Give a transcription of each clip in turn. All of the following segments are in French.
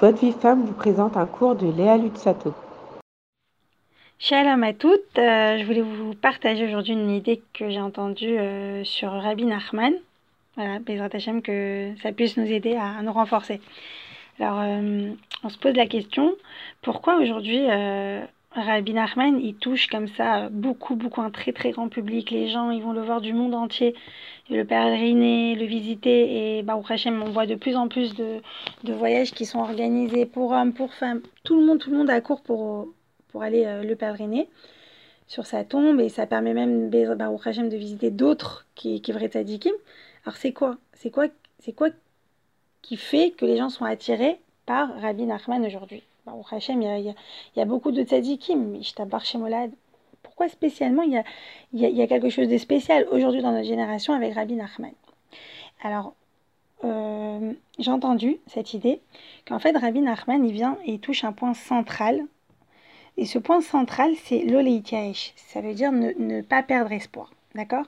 Votre Vie Femme vous présente un cours de Léa Lutsato. Shalom à toutes, euh, je voulais vous partager aujourd'hui une idée que j'ai entendue euh, sur Rabbi Nachman. Voilà, Bezrat Hashem, que ça puisse nous aider à, nous renforcer. Alors, euh, on se pose la question, pourquoi aujourd'hui Rabbi Nachman, il touche comme ça beaucoup, beaucoup un très, très grand public. Les gens, ils vont le voir du monde entier, le pèleriner, le visiter. Et Baruch Hashem, on voit de plus en plus de, de, voyages qui sont organisés pour hommes, pour femmes. Tout le monde, tout le monde accourt pour, pour aller euh, le pèleriner sur sa tombe. Et ça permet même Baruch Hashem de visiter d'autres qui, qui vrais tzadikim. Alors c'est quoi? C'est quoi, c'est quoi qui fait que les gens sont attirés par Rabbi Nachman aujourd'hui? Baruch Hashem, il y a, y a, beaucoup de tzadikim, Ishtabar Shemolad. Pourquoi spécialement il y a quelque chose de spécial aujourd'hui dans notre génération avec Rabbi Nachman? Alors, euh, j'ai entendu cette idée qu'en fait Rabbi Nachman, il vient et il touche un point central. Et ce point central, c'est l'oleitiaesh. Ça veut dire ne, ne pas perdre espoir. D'accord?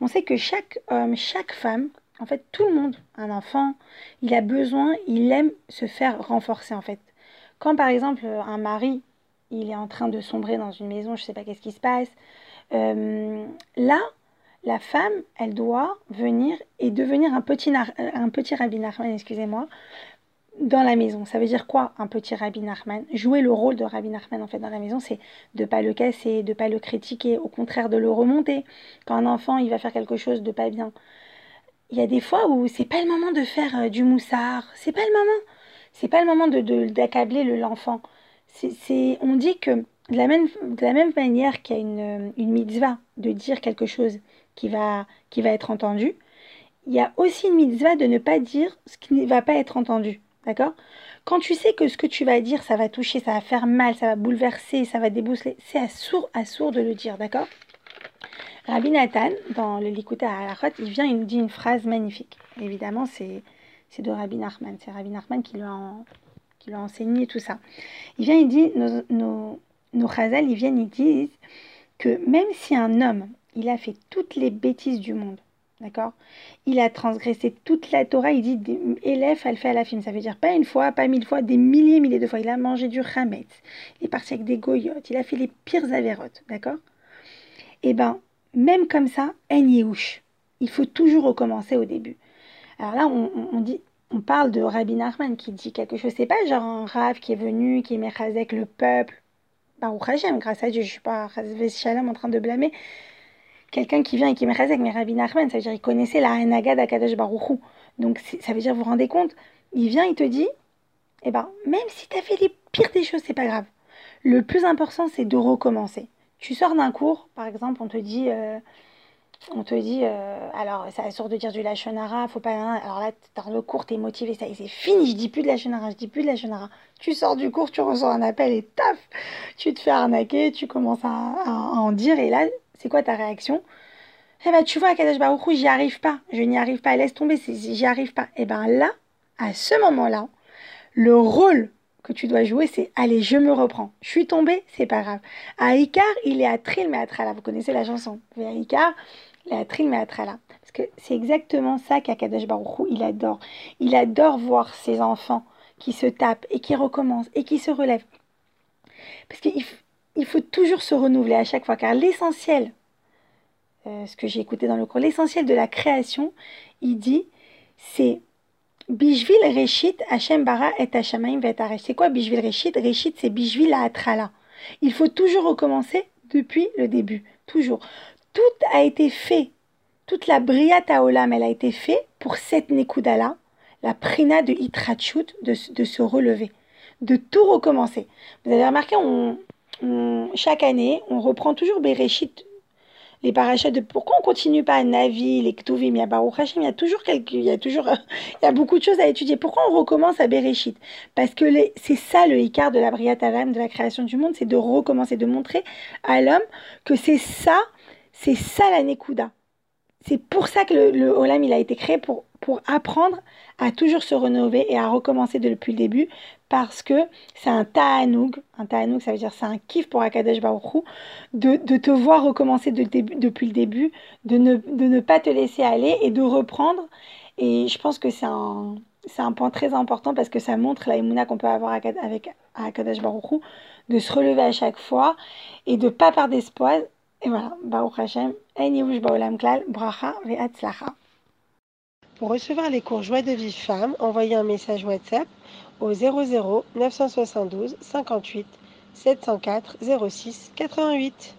On sait que chaque homme, chaque femme, en fait, tout le monde, un enfant, il a besoin, il aime se faire renforcer, en fait. Quand par exemple un mari, il est en train de sombrer dans une maison, je ne sais pas qu'est-ce qui se passe, euh, là, la femme, elle doit venir et devenir un petit, un petit Rabbi Nachman, excusez-moi, dans la maison. Ça veut dire quoi, un petit Rabbi Nachman Jouer le rôle de Rabbi Nachman, en fait, dans la maison, c'est de pas le casser, de pas le critiquer, au contraire, de le remonter. Quand un enfant, il va faire quelque chose de pas bien, il y a des fois où c'est pas le moment de faire euh, du moussard, c'est pas le moment c'est pas le moment de, d'accabler l'enfant. C'est, on dit que de la même, de la même manière qu'il y a une, une mitzvah de dire quelque chose qui va, qui va être entendu, il y a aussi une mitzvah de ne pas dire ce qui ne va pas être entendu. D'accord? Quand tu sais que ce que tu vas dire, ça va toucher, ça va faire mal, ça va bouleverser, ça va débousseler, c'est à sourd, à sourd de le dire, d'accord? Rabbi Nathan, dans le Likuta à Alachot, il vient, il nous dit une phrase magnifique. Évidemment, c'est c'est de Rabbi Nachman. C'est Rabbi Nachman qui lui, a, qui enseigné tout ça. Il vient, il dit, nos, nos, nos chazal, ils viennent, ils disent que même si un homme, il a fait toutes les bêtises du monde, d'accord Il a transgressé toute la Torah, il dit, élève, elle fait à la film. Ça veut dire pas une fois, pas mille fois, des milliers, milliers de fois. Il a mangé du chametz, il est parti avec des goyotes, il a fait les pires avérotes, d'accord Eh ben, même comme ça, en yéhouch. Il faut toujours recommencer au début. Alors là, on, dit, on parle de Rabbi Nachman qui dit quelque chose. C'est pas genre un Rav qui est venu, qui met avec le peuple. Baruch Hashem, grâce à Dieu, je suis pas Shalom en train de blâmer. Quelqu'un qui vient et qui met avec mais Rabbi Nachman, ça veut dire qu'il connaissait la Hanaga d'Akadosh Baruchou. Donc ça veut dire, vous vous rendez compte, il vient, il te dit, eh ben, même si tu as fait les pires des choses, c'est pas grave. Le plus important, c'est de recommencer. Tu sors d'un cours, par exemple, on te dit, euh, on te dit, euh, alors ça sort de dire du lachonara, faut pas. Alors là, dans le cours, t'es motivé, ça c'est fini, je dis plus de lachonara, je dis plus de lachonara. Tu sors du cours, tu reçois un appel et taf, tu te fais arnaquer, tu commences à, en dire, et là, c'est quoi ta réaction? Eh ben, tu vois, Kadash Baruchou, j'y arrive pas, je n'y arrive pas, laisse tomber, j'y arrive pas. Et eh ben là, à ce moment-là, le rôle que tu dois jouer, c'est allez, je me reprends. Je suis tombée, c'est pas grave. À Icar, il est à Tril, mais à Trala. Vous connaissez la chanson. À Icar. Parce que c'est exactement ça qu'Akadosh Baruchou, il adore. Il adore voir ses enfants qui se tapent et qui recommencent et qui se relèvent. Parce qu'il il faut toujours se renouveler à chaque fois, car l'essentiel, euh, ce que j'ai écouté dans le cours, l'essentiel de la création, il dit, c'est Bishvil Reshit Hashem Bara et Hashamaim. C'est quoi Bishvil Reshit? Reshit, c'est Bishvil Atrala. Il faut toujours recommencer depuis le début. Toujours tout a été fait, toute la Briata Olam, elle a été faite pour cette Nekuda-là, la Prina de Itrachut, de, se relever, de tout recommencer. Vous avez remarqué, on, chaque année, on reprend toujours Bereshit, les parachutes de pourquoi on continue pas à Navi, les Ktuvim, il y a Baruch Hashem, il y a toujours quelques, il y a toujours, beaucoup de choses à étudier. Pourquoi on recommence à Bereshit? Parce que c'est ça le Icar de la Briata Olam, de la création du monde, c'est de recommencer, de montrer à l'homme que c'est ça c'est ça la Nekuda. C'est pour ça que le, Olam il a été créé pour, pour apprendre à toujours se renouveler et à recommencer depuis le début parce que c'est un ta'anoug, un ta'anoug ça veut dire c'est un kiff pour Akadosh Baruch de, de te voir recommencer de, depuis le début, de ne, de ne pas te laisser aller et de reprendre. Et je pense que c'est un, c'est un point très important parce que ça montre la qu'on peut avoir avec Akadash Baruchou, de se relever à chaque fois et de pas perdre espoir. Et voilà, Baruch Hashem, Baolam Klal, Bracha Ve'atzlacha. Pour recevoir les cours Joie de vie femme, envoyez un message WhatsApp au 00 972 58 704 06 88.